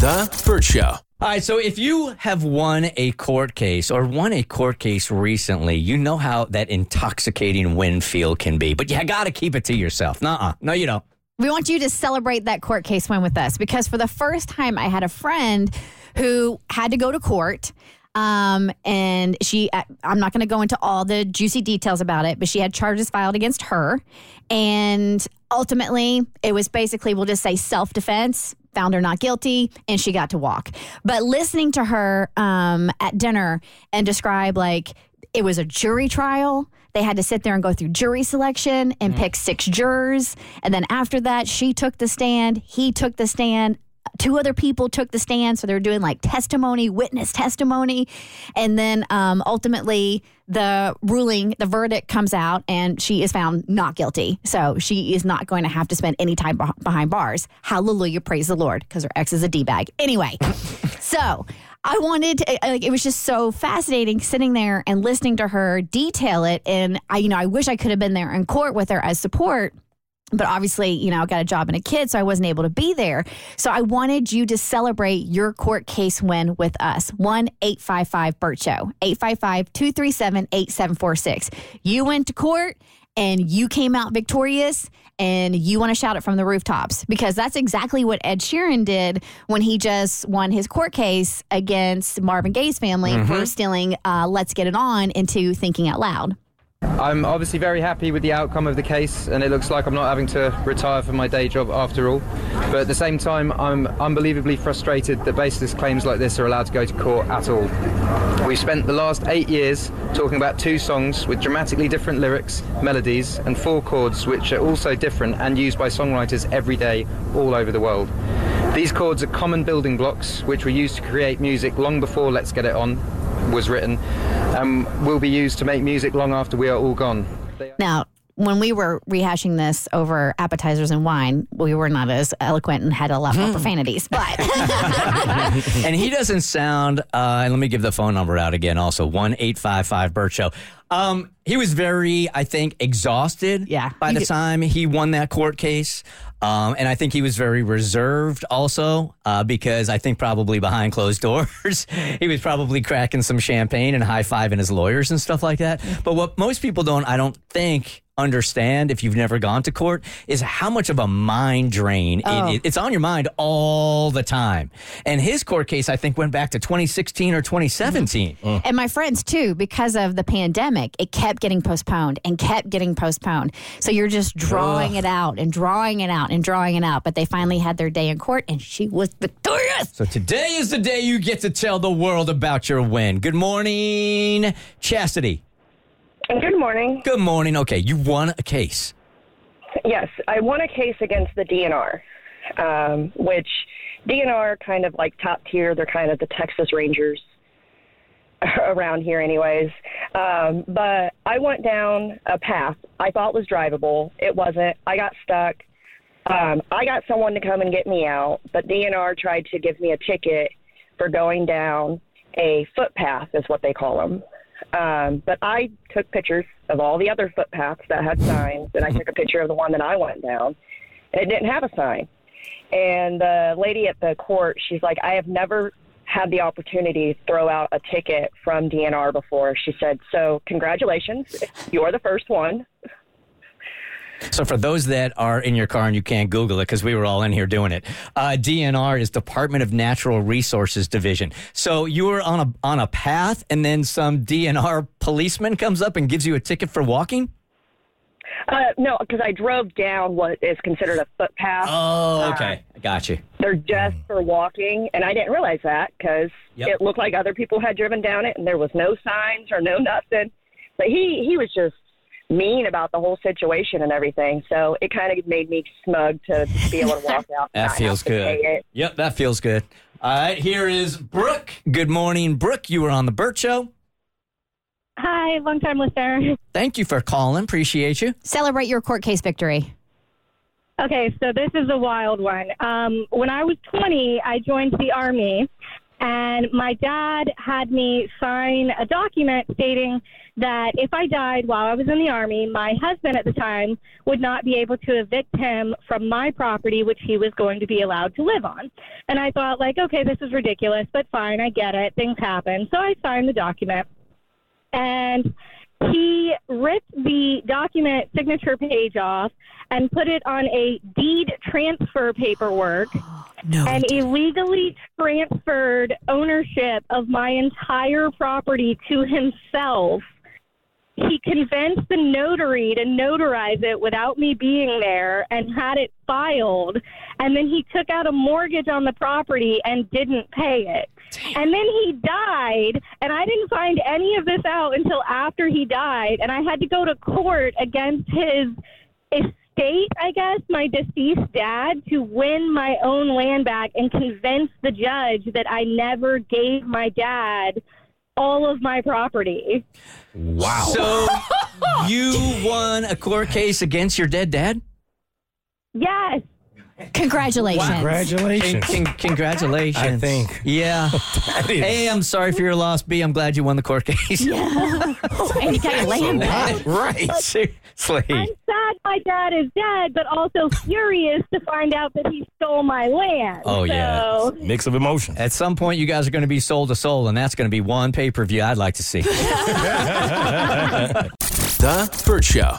The Burt Show. All right, so if you have won a court case or won a court case recently, you know how that intoxicating win feel can be, but you got to keep it to yourself. Nuh-uh. No, you don't. We want you to celebrate that court case win with us because for the first time, I had a friend who had to go to court. Um, and she, uh, I'm not going to go into all the juicy details about it, but she had charges filed against her. And ultimately, it was basically, we'll just say self defense, found her not guilty, and she got to walk. But listening to her um, at dinner and describe like it was a jury trial. They had to sit there and go through jury selection and pick six jurors. And then after that, she took the stand, he took the stand. Two other people took the stand, so they were doing like testimony, witness testimony, and then um, ultimately the ruling, the verdict comes out, and she is found not guilty. So she is not going to have to spend any time behind bars. Hallelujah, praise the Lord, because her ex is a d bag. Anyway, so I wanted to, like it was just so fascinating sitting there and listening to her detail it and I you know I wish I could have been there in court with her as support but obviously, you know, I got a job and a kid, so I wasn't able to be there. So I wanted you to celebrate your court case win with us. 1 855 Burt Show, 855 237 8746. You went to court and you came out victorious and you want to shout it from the rooftops because that's exactly what Ed Sheeran did when he just won his court case against Marvin Gaye's family for stealing uh, Let's Get It On into Thinking Out Loud. I'm obviously very happy with the outcome of the case, and it looks like I'm not having to retire from my day job after all. But at the same time, I'm unbelievably frustrated that baseless claims like this are allowed to go to court at all. We've spent the last eight years talking about two songs with dramatically different lyrics, melodies, and four chords which are also different and used by songwriters every day all over the world. These chords are common building blocks which were used to create music long before Let's Get It On was written and will be used to make music long after we are all gone. Now, when we were rehashing this over appetizers and wine, we were not as eloquent and had a lot more profanities. But and he doesn't sound. Uh, and let me give the phone number out again. Also, one eight five five Burt Show. Um, he was very, I think, exhausted. Yeah. By the time he won that court case, um, and I think he was very reserved also uh, because I think probably behind closed doors he was probably cracking some champagne and high fiving his lawyers and stuff like that. But what most people don't, I don't think. Understand if you've never gone to court is how much of a mind drain Oh. it, it- it's on your mind all the time. And his court case, I think, went back to 2016 or 2017. and my friends too, because of the pandemic, it kept getting postponed and kept getting postponed. So you're just drawing it out and drawing it out and drawing it out. But they finally had their day in court, and she was victorious. So today is the day you get to tell the world about your win. Good morning, Chastity. Good morning. Good morning. Okay, you won a case. Yes, I won a case against the DNR, um, which DNR kind of like top tier. They're kind of the Texas Rangers around here, anyways. Um, but I went down a path I thought was drivable. It wasn't. I got stuck. Um, I got someone to come and get me out, but DNR tried to give me a ticket for going down a footpath, is what they call them. Um, but I took pictures of all the other footpaths that had signs, and I took a picture of the one that I went down, and it didn't have a sign. And the lady at the court, she's like, I have never had the opportunity to throw out a ticket from DNR before. She said, So, congratulations, you're the first one. So for those that are in your car and you can't Google it because we were all in here doing it, uh, DNR is Department of Natural Resources Division. So you were on a on a path, and then some DNR policeman comes up and gives you a ticket for walking. Uh, no, because I drove down what is considered a footpath. Oh, okay, I got you. They're just for walking, and I didn't realize that because Yep. it looked like other people had driven down it, and there was no signs or no nothing. But he he was just mean about the whole situation and everything. So it kind of made me smug to be able to walk out. That feels have to pay good. Yep, that feels good. All right, here is Brooke. Good morning, Brooke. You were on the Burt Show. Hi, long time listener. Thank you for calling. Appreciate you. Celebrate your court case victory. Okay, so this is a wild one. Um, when I was 20, I joined the Army, And my dad had me sign a document stating that if I died while I was in the Army, my husband at the time would not be able to evict him from my property, which he was going to be allowed to live on. And I thought, like, okay, this is ridiculous, but fine, I get it. Things happen. So I signed the document. And he ripped the document signature page off and put it on a deed transfer paperwork No. and illegally transferred ownership of my entire property to himself. He convinced the notary to notarize it without me being there and had it filed. And then he took out a mortgage on the property and didn't pay it. And then he died, and I didn't find any of this out until after he died. And I had to go to court against his estate, I guess, my deceased dad, to win my own land back and convince the judge that I never gave my dad all of my property. Wow. So you won a court case against your dead dad? Yes. Congratulations. Con- Congratulations. con- congratulations. I think. Yeah. That is- A, I'm sorry for your loss. B, I'm glad you won the court case. And you got your land back. right. Seriously. I'm sad my dad is dead, but also furious to find out that he stole my land. Oh, yeah. Mix of emotions. At some point, you guys are going to be soul to soul, and that's going to be one pay per view I'd like to see. The Burt Show.